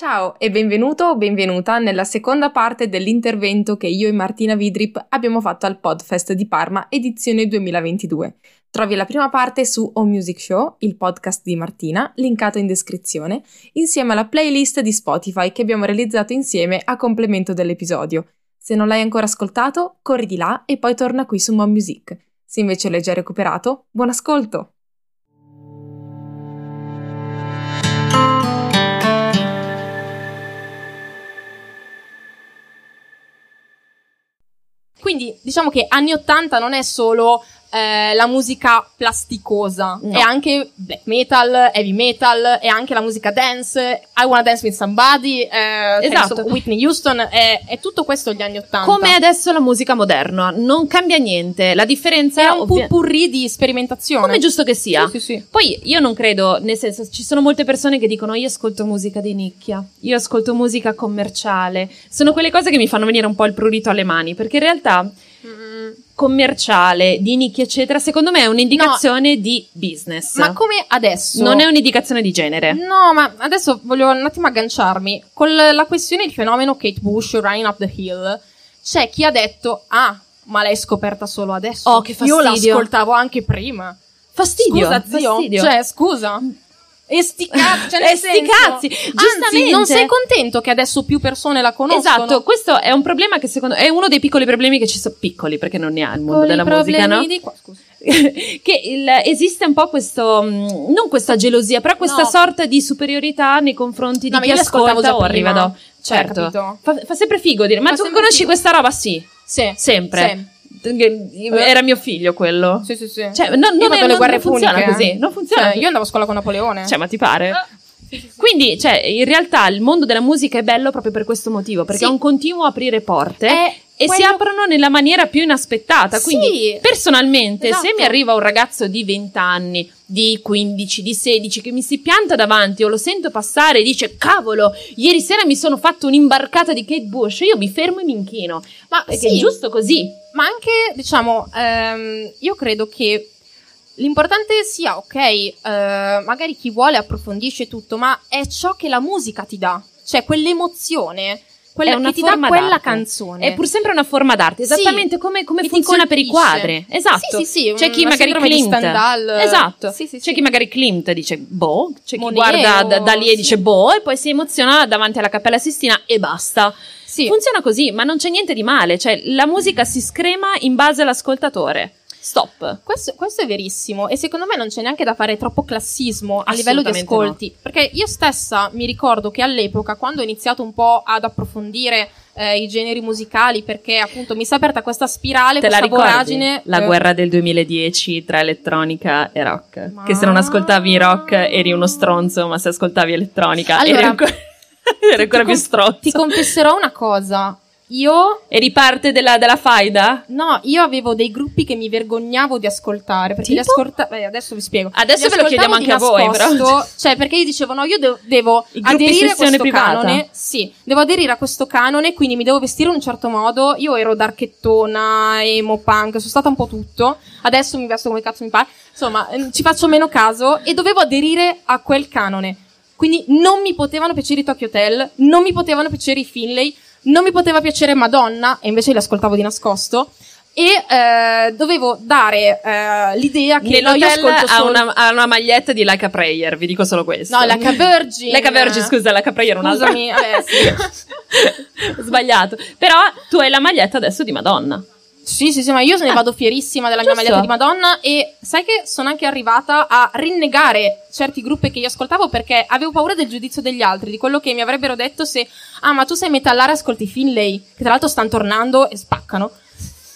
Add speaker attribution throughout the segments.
Speaker 1: Ciao e benvenuto o benvenuta nella seconda parte dell'intervento che io e Martina Vidrip abbiamo fatto al Podfest di Parma edizione 2022. Trovi la prima parte su O Music Show, il podcast di Martina, linkato in descrizione, insieme alla playlist di Spotify che abbiamo realizzato insieme a complemento dell'episodio. Se non l'hai ancora ascoltato, corri di là e poi torna qui su Mo Music. Se invece l'hai già recuperato, buon ascolto!
Speaker 2: Quindi diciamo che anni 80 non è solo eh, la musica plasticosa,
Speaker 1: No.
Speaker 2: è anche black metal, heavy metal, è anche la musica dance, I Wanna Dance With Somebody, eh,
Speaker 3: Esatto.
Speaker 2: Whitney Houston, è, è tutto questo gli anni 80.
Speaker 3: Come adesso la musica moderna, non cambia niente. La differenza
Speaker 2: è un
Speaker 3: ovvia-
Speaker 2: purpurri di sperimentazione.
Speaker 3: come è giusto che sia.
Speaker 2: Sì, sì, sì.
Speaker 3: Poi io non credo, nel senso, ci sono molte persone che dicono io ascolto musica di nicchia, io ascolto musica commerciale. Sono quelle cose che mi fanno venire un po' il prurito alle mani, perché in realtà. Commerciale, di nicchia, eccetera, secondo me è un'indicazione di business.
Speaker 2: Ma come adesso?
Speaker 3: non è un'indicazione di genere.
Speaker 2: No, ma adesso voglio un attimo agganciarmi. Con la questione del fenomeno Kate Bush, Running Up the Hill, c'è chi ha detto, ah, ma l'hai scoperta solo adesso.
Speaker 3: Oh, che
Speaker 2: Io
Speaker 3: fastidio.
Speaker 2: l'ascoltavo anche prima.
Speaker 3: Fastidio.
Speaker 2: Scusa, zio.
Speaker 3: fastidio.
Speaker 2: Cioè, scusa. E sti cazzi, cioè
Speaker 3: E sti
Speaker 2: senso-
Speaker 3: cazzi,
Speaker 2: Anzi, non sei contento che adesso più persone la conoscono?
Speaker 3: Esatto, questo è un problema che secondo è uno dei piccoli problemi che ci sono piccoli perché non ne ha il mondo della musica, no?
Speaker 2: di qua- scusa.
Speaker 3: che il- esiste un po' questo, non questa gelosia, però questa
Speaker 2: No.
Speaker 3: sorta di superiorità nei confronti di chi ascolta o arriva da.
Speaker 2: Cioè,
Speaker 3: Certo, fa, fa sempre figo dire, ma
Speaker 2: Fa
Speaker 3: tu conosci
Speaker 2: figo.
Speaker 3: questa roba? Sì,
Speaker 2: Sì.
Speaker 3: sempre. Era mio figlio quello.
Speaker 2: Sì, sì, sì.
Speaker 3: Cioè, no- non, è,
Speaker 2: le guerre
Speaker 3: non funziona
Speaker 2: puniche,
Speaker 3: così,
Speaker 2: eh.
Speaker 3: non funziona
Speaker 2: Cioè, io andavo a scuola con Napoleone.
Speaker 3: Cioè, ma ti pare?
Speaker 2: Ah.
Speaker 3: Quindi, cioè, in realtà il mondo della musica è bello proprio per questo motivo, perché
Speaker 2: Sì.
Speaker 3: è un continuo aprire porte
Speaker 2: È
Speaker 3: e si
Speaker 2: quello-
Speaker 3: aprono nella maniera più inaspettata.
Speaker 2: Sì.
Speaker 3: Quindi, personalmente,
Speaker 2: Esatto.
Speaker 3: se mi arriva un ragazzo di 20 anni, di 15, di 16, che mi si pianta davanti o lo sento passare e dice: Cavolo, ieri sera mi sono fatto un'imbarcata di Kate Bush, io mi fermo e mi inchino.
Speaker 2: Ma sì.
Speaker 3: è giusto così.
Speaker 2: Ma anche, diciamo, ehm, io credo che l'importante sia, ok, eh, magari chi vuole approfondisce tutto, ma è ciò che la musica ti dà. Cioè, quell'emozione, quella
Speaker 3: è una
Speaker 2: che ti dà
Speaker 3: forma
Speaker 2: quella
Speaker 3: d'arte.
Speaker 2: canzone.
Speaker 3: È pur sempre una forma d'arte,
Speaker 2: Sì.
Speaker 3: esattamente come, come
Speaker 2: ti
Speaker 3: funziona per i quadri. Esatto.
Speaker 2: Sì, sì, sì,
Speaker 3: C'è chi magari Klimt.
Speaker 2: Stendhal.
Speaker 3: Esatto.
Speaker 2: Sì, sì,
Speaker 3: C'è
Speaker 2: sì.
Speaker 3: chi magari Klimt dice boh, c'è chi
Speaker 2: Monet
Speaker 3: guarda
Speaker 2: o-
Speaker 3: da, da lì e
Speaker 2: sì.
Speaker 3: dice boh e poi si emoziona davanti alla Cappella Sistina e basta.
Speaker 2: Sì.
Speaker 3: Funziona così, ma non c'è niente di male, cioè la musica si screma in base all'ascoltatore. Stop.
Speaker 2: Questo, questo è verissimo e secondo me non c'è neanche da fare troppo classismo a livello di ascolti, perché io stessa mi ricordo che all'epoca quando ho iniziato un po' ad approfondire eh, i generi musicali, perché appunto mi si è aperta questa spirale,
Speaker 3: Te la
Speaker 2: questa
Speaker 3: ricordi?
Speaker 2: voragine
Speaker 3: La
Speaker 2: eh,
Speaker 3: guerra del 2010 tra elettronica e rock.
Speaker 2: Ma-
Speaker 3: Che se non ascoltavi rock eri uno stronzo, ma se ascoltavi elettronica eri
Speaker 2: Allora,
Speaker 3: ancora, eri ancora più stronzo.
Speaker 2: Ti confesserò una cosa, io
Speaker 3: Eri parte della, della faida?
Speaker 2: No, io avevo dei gruppi che mi vergognavo di ascoltare perché li
Speaker 3: Tipo?
Speaker 2: ascoltavo. adesso vi spiego.
Speaker 3: Adesso
Speaker 2: Li
Speaker 3: ve lo chiediamo anche a voi, però.
Speaker 2: Cioè, perché io dicevo, no, io devo, devo
Speaker 3: I
Speaker 2: aderire a questo
Speaker 3: privata.
Speaker 2: canone. Sì, devo aderire a questo canone, quindi mi devo vestire in un certo modo. Io ero darkettona, emo punk, sono stata un po' tutto. Adesso mi vesto come cazzo mi pare. Insomma, ehm, ci faccio meno caso e dovevo aderire a quel canone. Quindi non mi potevano piacere i Tokyo Hotel, non mi potevano piacere i Finlay, non mi poteva piacere Madonna, e invece li ascoltavo di nascosto. E eh, dovevo dare eh, l'idea che no, io ascolto
Speaker 3: ha
Speaker 2: solo...
Speaker 3: una, ha una maglietta di Like a Prayer, vi dico solo questo.
Speaker 2: No, Like a Virgin.
Speaker 3: Like a Virgin, scusa, Like a Prayer è un altro.
Speaker 2: Scusami, vabbè, sì.
Speaker 3: Sbagliato. Però tu hai la maglietta adesso di Madonna.
Speaker 2: Sì, sì, sì, ma io ne
Speaker 3: Ah,
Speaker 2: vado fierissima della mia
Speaker 3: giusto.
Speaker 2: maglietta di Madonna e sai che sono anche arrivata a rinnegare certi gruppi che io ascoltavo perché avevo paura del giudizio degli altri, di quello che mi avrebbero detto se ah, ma tu sei metallare ascolti Finlay, che tra l'altro stanno tornando e spaccano.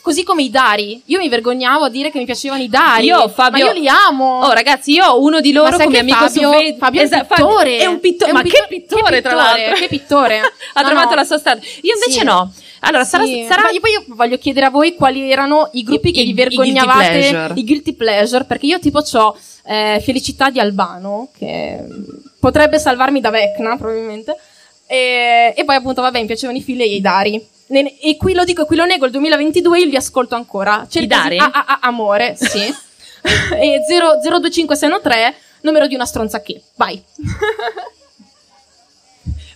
Speaker 2: Così come i Dari. Io mi vergognavo a dire che mi piacevano i Dari.
Speaker 3: Io, Fabio-
Speaker 2: Ma io li amo.
Speaker 3: Oh, ragazzi, io ho uno di loro come amico
Speaker 2: Fabio,
Speaker 3: su Facebook.
Speaker 2: Fabio è un pittore.
Speaker 3: È un pittore. Ma
Speaker 2: pittore-
Speaker 3: che pittore, tra l'altro.
Speaker 2: Che pittore.
Speaker 3: ha
Speaker 2: No,
Speaker 3: trovato
Speaker 2: no.
Speaker 3: la sua strada. Io invece
Speaker 2: Sì.
Speaker 3: no. Allora, sarà,
Speaker 2: Sì.
Speaker 3: sarà
Speaker 2: Ma io poi io voglio chiedere a voi quali erano i gruppi
Speaker 3: I-
Speaker 2: che vi
Speaker 3: i guilty
Speaker 2: vergognavate,
Speaker 3: pleasure.
Speaker 2: i guilty pleasure, perché io tipo ho Felicità di Albano, che potrebbe salvarmi da Vecna, probabilmente. E, e poi appunto, vabbè, mi piacevano i figli e i Dari. E qui lo dico e qui lo nego, il 2022 io li ascolto ancora. Cercasi-
Speaker 3: Dari?
Speaker 2: Ah, ah, ah, amore, sì. e 0, 025613, numero di una stronza che. Vai.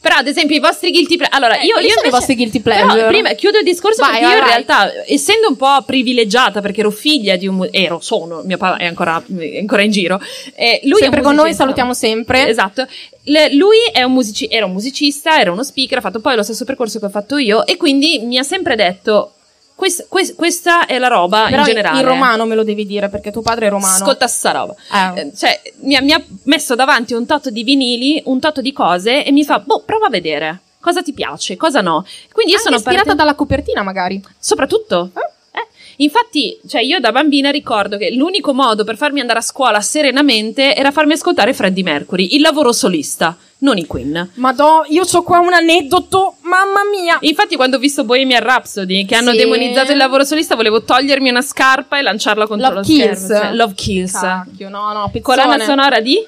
Speaker 3: Però, ad esempio, i vostri guilty pleasure. Allora,
Speaker 2: Eh,
Speaker 3: io, io
Speaker 2: sono i
Speaker 3: invece-
Speaker 2: vostri guilty
Speaker 3: Però,
Speaker 2: pleasure?
Speaker 3: prima chiudo il discorso
Speaker 2: Vai,
Speaker 3: perché
Speaker 2: vai,
Speaker 3: io in
Speaker 2: vai.
Speaker 3: realtà, essendo un po' privilegiata, perché ero figlia di un. ero, sono, mio papà è ancora, è ancora in giro. eh, lui
Speaker 2: Sempre con noi, salutiamo sempre.
Speaker 3: Esatto. Le- lui è un musici- era un musicista, era uno speaker, ha fatto poi lo stesso percorso che ho fatto io e quindi mi ha sempre detto. "Quest- quest- questa è la roba
Speaker 2: Però
Speaker 3: in generale.
Speaker 2: in romano me lo devi dire perché tuo padre è romano.
Speaker 3: Ascolta sta roba.
Speaker 2: Eh.
Speaker 3: Eh, Cioè, mi ha, mi ha messo davanti un tot di vinili, un tot di cose e mi fa, boh, prova a vedere. Cosa ti piace, cosa no. Quindi io
Speaker 2: Anche
Speaker 3: sono
Speaker 2: ispirata
Speaker 3: partita-
Speaker 2: dalla copertina magari.
Speaker 3: Soprattutto. Eh, Infatti, cioè io da bambina ricordo che l'unico modo per farmi andare a scuola serenamente era farmi ascoltare Freddie Mercury, il lavoro solista, non i Queen.
Speaker 2: Madò, io ho qua un aneddoto, mamma mia.
Speaker 3: Infatti, quando ho visto Bohemian Rhapsody, che hanno
Speaker 2: Sì.
Speaker 3: demonizzato il lavoro solista, volevo togliermi una scarpa e lanciarla contro
Speaker 2: Love
Speaker 3: lo
Speaker 2: Kills.
Speaker 3: schermo. Cioè, Love Kills.
Speaker 2: Cacchio, no, no,
Speaker 3: Colonna
Speaker 2: pezzone.
Speaker 3: sonora di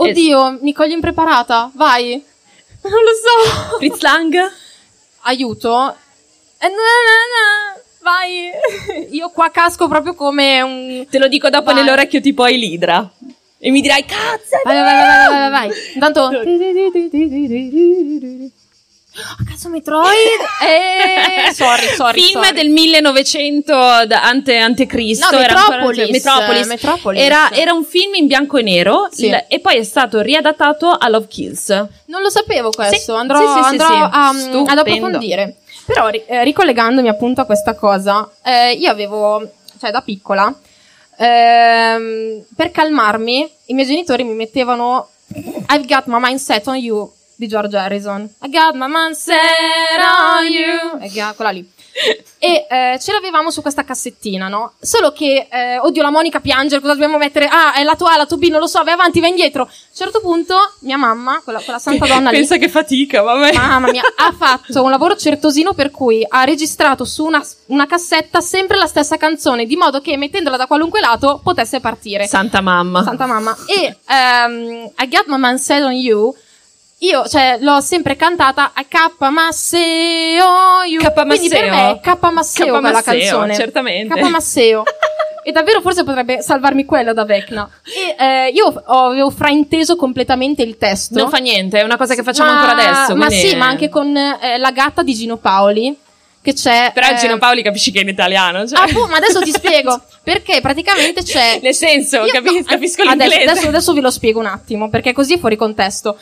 Speaker 2: Oddio, mi cogli impreparata. Vai. Non lo so.
Speaker 3: Fritz Lang.
Speaker 2: Aiuto. Eh, na, na, na. Vai. Io qua casco proprio come un...
Speaker 3: Te lo dico dopo
Speaker 2: Vai.
Speaker 3: nell'orecchio tipo ai Lidra. E mi dirai, cazzo! è
Speaker 2: Vai, vai,
Speaker 3: vero!"
Speaker 2: vai, vai, vai, vai, vai. Intanto... Ah, cazzo, Metroid. Eh, sorry, sorry.
Speaker 3: Film
Speaker 2: sorry.
Speaker 3: del 1900 da- ante, antecristo.
Speaker 2: No,
Speaker 3: era ancora-
Speaker 2: Metropolis.
Speaker 3: Metropolis.
Speaker 2: Metropolis.
Speaker 3: Era, era un film in bianco e nero
Speaker 2: Sì.
Speaker 3: l- e poi è stato riadattato a Love Kills.
Speaker 2: Non lo sapevo questo,
Speaker 3: Sì,
Speaker 2: andrò,
Speaker 3: sì, sì, sì,
Speaker 2: andrò a- mm, ad approfondire. Però eh, ricollegandomi appunto a questa cosa, eh, io avevo, cioè da piccola, ehm, per calmarmi, i miei genitori mi mettevano I've got my mind set on you di George Harrison. I got my mind set on you. E quella lì. E eh, ce l'avevamo su questa cassettina, no? Solo che, eh, oddio, la Monica piange, cosa dobbiamo mettere? Ah, è lato A, lato B, non lo so, vai avanti, vai indietro. A un certo punto, mia mamma, quella, quella santa donna lì,
Speaker 3: Pensa che fatica, vabbè.
Speaker 2: Mamma mia, ha fatto un lavoro certosino per cui ha registrato su una, una cassetta sempre la stessa canzone, di modo che mettendola da qualunque lato potesse partire.
Speaker 3: Santa mamma.
Speaker 2: Santa mamma. E ehm, I Got My Man Said on You. Io, cioè, l'ho sempre cantata a K Masseo you.
Speaker 3: K
Speaker 2: Quindi per me è K Masseo quella
Speaker 3: Masseo,
Speaker 2: canzone.
Speaker 3: certamente.
Speaker 2: K Masseo. E davvero forse potrebbe salvarmi quella da Vecna. E eh, io ho- avevo frainteso completamente il testo.
Speaker 3: Non fa niente, è una cosa che facciamo
Speaker 2: Ma-
Speaker 3: ancora adesso.
Speaker 2: Ma
Speaker 3: quindi-
Speaker 2: sì, ma anche con eh, la gatta di Gino Paoli. Che c'è.
Speaker 3: Però
Speaker 2: eh,
Speaker 3: Gino Paoli capisci che è in italiano. Cioè.
Speaker 2: Ah, boh, ma adesso ti spiego. Perché praticamente c'è.
Speaker 3: Nel senso,
Speaker 2: Io-
Speaker 3: capi-
Speaker 2: no,
Speaker 3: capisco
Speaker 2: adesso,
Speaker 3: l'inglese.
Speaker 2: Adesso, adesso ve lo spiego un attimo, perché così è fuori contesto.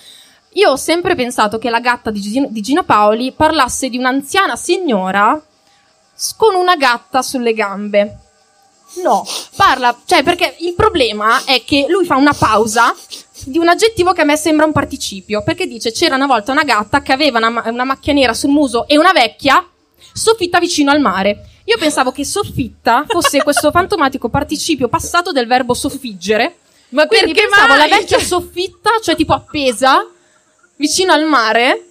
Speaker 2: Io ho sempre pensato che la gatta di Gino, di Gino Paoli parlasse di un'anziana signora con una gatta sulle gambe. No, parla, cioè perché il problema è che lui fa una pausa di un aggettivo che a me sembra un participio, perché dice c'era una volta una gatta che aveva una, una macchia nera sul muso e una vecchia soffitta vicino al mare. Io pensavo che soffitta fosse questo fantomatico participio passato del verbo soffiggere.
Speaker 3: Ma
Speaker 2: Quindi
Speaker 3: perché
Speaker 2: pensavo
Speaker 3: mai?
Speaker 2: la vecchia soffitta, cioè tipo appesa vicino al mare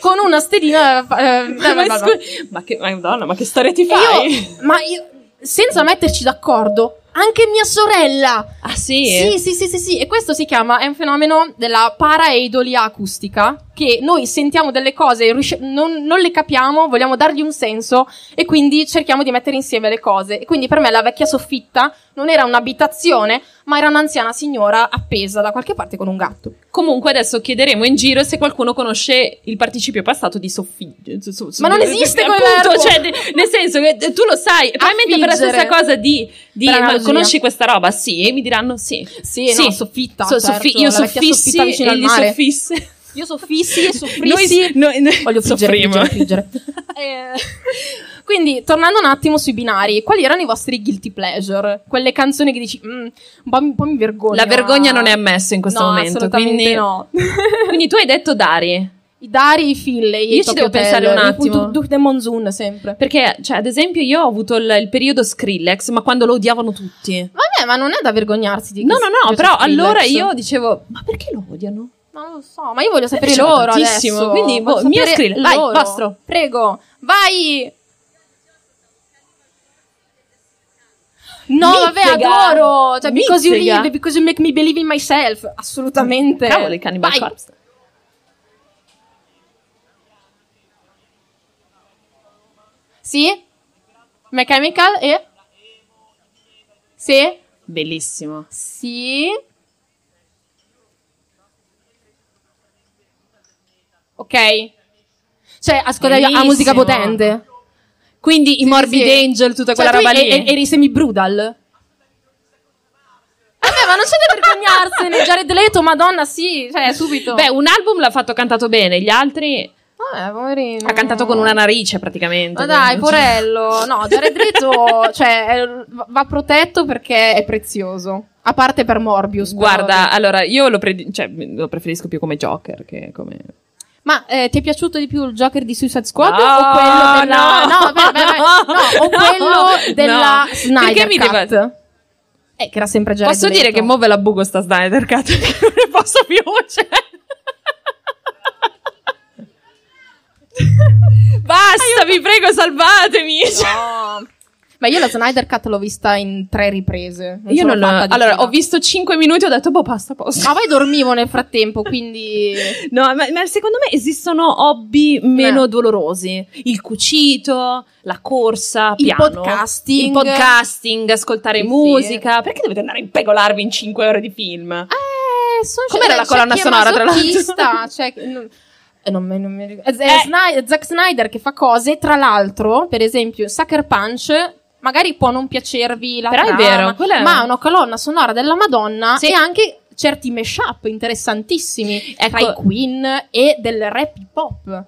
Speaker 2: con una stedina. eh,
Speaker 3: Ma,
Speaker 2: eh, vabbè.
Speaker 3: scu- ma che, madonna, ma che storia ti fai?
Speaker 2: io, ma io, senza metterci d'accordo, anche mia sorella.
Speaker 3: Ah sì?
Speaker 2: Sì, sì, sì, sì, sì. E questo si chiama, è un fenomeno della paraeidolia acustica, che noi sentiamo delle cose, non, non le capiamo, vogliamo dargli un senso e quindi cerchiamo di mettere insieme le cose. E quindi per me la vecchia soffitta non era un'abitazione, ma era un'anziana signora appesa da qualche parte con un gatto.
Speaker 3: Comunque adesso chiederemo in giro se qualcuno conosce il participio passato di soffigge. so- so-
Speaker 2: Ma non esiste quel verbo!
Speaker 3: cioè, nel senso che tu lo sai, probabilmente per la stessa cosa di, di ma conosci questa roba? Sì, e mi diranno sì.
Speaker 2: Sì, no, soffitta,
Speaker 3: So-
Speaker 2: certo,
Speaker 3: soffi- io soffissi
Speaker 2: soffitta
Speaker 3: e gli
Speaker 2: mare. Io soffissi e soffrissi.
Speaker 3: Noi, noi,
Speaker 2: Voglio friggere, friggere, friggere. Eh, Quindi, tornando un attimo sui binari, quali erano i vostri guilty pleasure? Quelle canzoni che dici, "Mm, un, po', mi- un po' mi vergogno.
Speaker 3: La vergogna
Speaker 2: ma-"
Speaker 3: non è ammessa in questo
Speaker 2: No,
Speaker 3: momento. Quindi,
Speaker 2: no.
Speaker 3: quindi tu hai detto Dari.
Speaker 2: I Dari, i Finlay,
Speaker 3: Io
Speaker 2: i
Speaker 3: ci
Speaker 2: Tokyo
Speaker 3: devo pensare
Speaker 2: Hotel,
Speaker 3: un
Speaker 2: i
Speaker 3: attimo.
Speaker 2: Du- Duke de Monsoon sempre.
Speaker 3: Perché, cioè, ad esempio, io ho avuto il, il periodo Skrillex, ma quando lo odiavano tutti.
Speaker 2: Vabbè, ma non è da vergognarsi di
Speaker 3: No, no, no, però
Speaker 2: Skrillex.
Speaker 3: allora io dicevo, ma perché lo odiano?
Speaker 2: Non lo so, ma io voglio sapere
Speaker 3: piaceva
Speaker 2: loro
Speaker 3: tantissimo,
Speaker 2: adesso.
Speaker 3: quindi, boh,
Speaker 2: sapere
Speaker 3: Skrillex. Vai,
Speaker 2: loro. Prego, vai! No, vabbè,
Speaker 3: Mizzega.
Speaker 2: adoro! Cioè, because you
Speaker 3: Mizzega.
Speaker 2: live, because you make me believe in myself. Assolutamente.
Speaker 3: Cavolo, i Cannibal
Speaker 2: Vai.
Speaker 3: Corpse.
Speaker 2: Sì? Mechanical e? Sì?
Speaker 3: Bellissimo.
Speaker 2: Sì? Ok? Cioè, ascoltavi la musica potente.
Speaker 3: Quindi i Morbid
Speaker 2: sì.
Speaker 3: Angel, tutta
Speaker 2: Cioè,
Speaker 3: quella roba lì.
Speaker 2: e- eri semi-brudal. Vabbè, ma non c'è da vergognarsene. Jared Leto, madonna, sì. Cioè, subito.
Speaker 3: Beh, un album l'ha fatto cantato bene, gli altri
Speaker 2: Vabbè, poverino.
Speaker 3: ha cantato con una narice praticamente.
Speaker 2: Ma dai, porello. No, Jared Leto, cioè, è- va protetto perché è prezioso. A parte per Morbius. però-
Speaker 3: Guarda, allora io lo, pre- cioè, lo preferisco più come Joker che come.
Speaker 2: Ma eh, ti è piaciuto di più il Joker di Suicide Squad
Speaker 3: No,
Speaker 2: o quello della...
Speaker 3: no.
Speaker 2: no, beh, beh, beh, no, o quello della
Speaker 3: No.
Speaker 2: Snyder
Speaker 3: Perché mi
Speaker 2: Cut?
Speaker 3: deve-
Speaker 2: Eh, che era sempre Jared
Speaker 3: Posso dire che mo ve la buco sta Snyder Cut non ne posso più. Cioè. Basta, vi prego, salvatemi. Cioè.
Speaker 2: No. Ma io la Snyder Cut l'ho vista in tre riprese. Non
Speaker 3: Io
Speaker 2: l'ho
Speaker 3: non
Speaker 2: di
Speaker 3: Allora, ho visto 5 minuti e ho detto, boh, basta, posso.
Speaker 2: Ma poi dormivo nel frattempo, quindi...
Speaker 3: No, ma, ma secondo me esistono hobby meno
Speaker 2: Eh.
Speaker 3: dolorosi. Il cucito, la corsa,
Speaker 2: Il
Speaker 3: piano.
Speaker 2: podcasting.
Speaker 3: Il podcasting, ascoltare
Speaker 2: Sì,
Speaker 3: musica. Perché dovete andare a impegolarvi in 5 ore di film?
Speaker 2: Eh, son-
Speaker 3: Com'era
Speaker 2: cioè,
Speaker 3: la colonna sonora, tra l'altro?
Speaker 2: cioè, non, eh, non non mi ricordo. Eh,
Speaker 3: Eh.
Speaker 2: Zack Snyder che fa cose, tra l'altro, per esempio, Sucker Punch, magari può non piacervi la
Speaker 3: Però è
Speaker 2: trama,
Speaker 3: vero, quella è-
Speaker 2: ma ha una colonna sonora della Madonna
Speaker 3: Sì.
Speaker 2: e anche certi mashup interessantissimi
Speaker 3: Ecco.
Speaker 2: tra i Queen e del rap hip hop.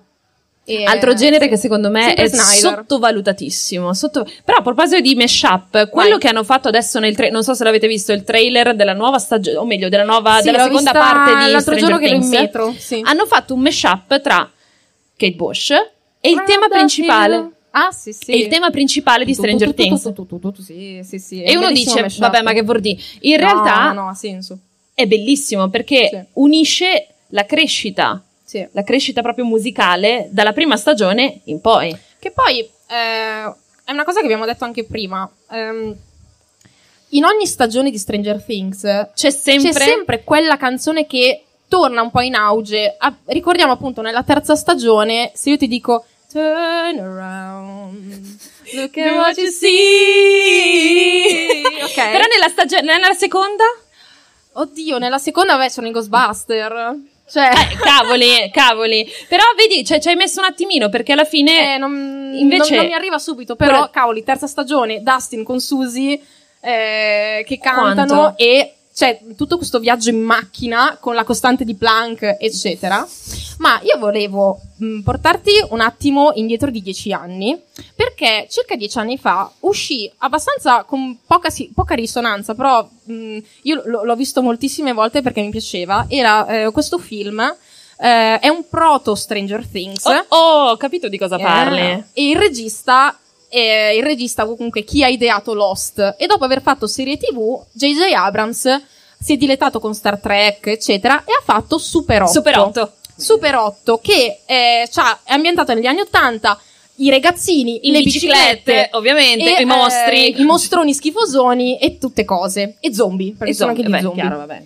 Speaker 2: E-
Speaker 3: Altro genere che secondo me è
Speaker 2: Snyder.
Speaker 3: sottovalutatissimo. Sotto- Però a proposito di mashup, quello
Speaker 2: Vai.
Speaker 3: che hanno fatto adesso nel trailer, non so se l'avete visto, il trailer della nuova stagione, o meglio, della, nuova,
Speaker 2: Sì,
Speaker 3: della seconda parte di
Speaker 2: l'altro
Speaker 3: Stranger
Speaker 2: giorno che ero in
Speaker 3: Things.
Speaker 2: metro, sì.
Speaker 3: Hanno fatto un mashup tra Kate Bush e il tema
Speaker 2: Guarda,
Speaker 3: principale.
Speaker 2: Ah, sì, sì.
Speaker 3: E il tema principale di Stranger Things.
Speaker 2: Sì, sì, sì. è
Speaker 3: E uno dice,
Speaker 2: mashup.
Speaker 3: vabbè, ma che vuol dire? In
Speaker 2: No,
Speaker 3: realtà
Speaker 2: no, ha senso.
Speaker 3: è bellissimo perché
Speaker 2: Sì.
Speaker 3: unisce la crescita,
Speaker 2: Sì.
Speaker 3: la crescita proprio musicale dalla prima stagione in poi.
Speaker 2: Che poi eh, è una cosa che abbiamo detto anche prima. ehm, in ogni stagione di Stranger Things
Speaker 3: C'è sempre,
Speaker 2: c'è sempre quella canzone che torna un po' in auge. Ah, ricordiamo appunto nella terza stagione, se io ti dico Turn around, look at what you see. Ok.
Speaker 3: Però nella stagione, nella seconda,
Speaker 2: Oddio, nella seconda beh, sono i Ghostbuster. Cioè,
Speaker 3: eh, cavoli, cavoli. Però vedi, cioè, ci hai messo un attimino perché alla fine
Speaker 2: Eh, non,
Speaker 3: Invece-
Speaker 2: non- non mi arriva subito, però
Speaker 3: Quella-
Speaker 2: cavoli, terza stagione, Dustin con Susie eh, che cantano
Speaker 3: Quanto?
Speaker 2: e c'è tutto questo viaggio in macchina con la costante di Planck, eccetera. Ma io volevo mh, portarti un attimo indietro di dieci anni, perché circa dieci anni fa uscì abbastanza con poca, poca risonanza, però mh, io l- l'ho visto moltissime volte perché mi piaceva. Era eh, questo film. eh, è un proto Stranger Things.
Speaker 3: oh, oh, ho capito di cosa parli.
Speaker 2: Eh, E il regista, eh, il regista comunque chi ha ideato Lost e dopo aver fatto serie tv, J.J. Abrams si è dilettato con Star Trek, eccetera, e ha fatto Super 8.
Speaker 3: Super 8.
Speaker 2: Super 8 che eh, c'ha- è ambientato negli anni 80 i ragazzini,
Speaker 3: In
Speaker 2: le
Speaker 3: biciclette,
Speaker 2: biciclette,
Speaker 3: ovviamente,
Speaker 2: e,
Speaker 3: i mostri.
Speaker 2: eh, i mostroni schifosoni e tutte cose. E zombie, perché
Speaker 3: E
Speaker 2: sono anche
Speaker 3: zombie,
Speaker 2: gli
Speaker 3: vabbè,
Speaker 2: zombie.
Speaker 3: chiaro, vabbè,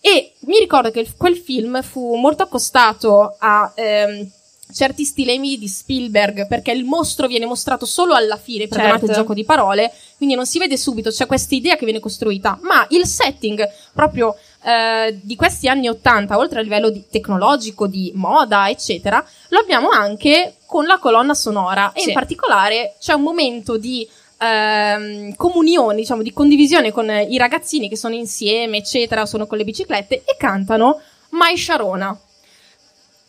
Speaker 2: E mi ricordo che quel film fu molto accostato a ehm, certi stilemi di Spielberg, perché il mostro viene mostrato solo alla fine, perdonate
Speaker 3: Certo.
Speaker 2: il gioco di parole, quindi non si vede subito, c'è questa idea che viene costruita, ma il setting proprio eh, di questi anni 80, oltre a livello di- tecnologico, di moda, eccetera, lo abbiamo anche con la colonna sonora e
Speaker 3: Sì.
Speaker 2: in particolare c'è un momento di ehm, comunione, diciamo, di condivisione con i ragazzini che sono insieme, eccetera, sono con le biciclette e cantano Mai Sharona.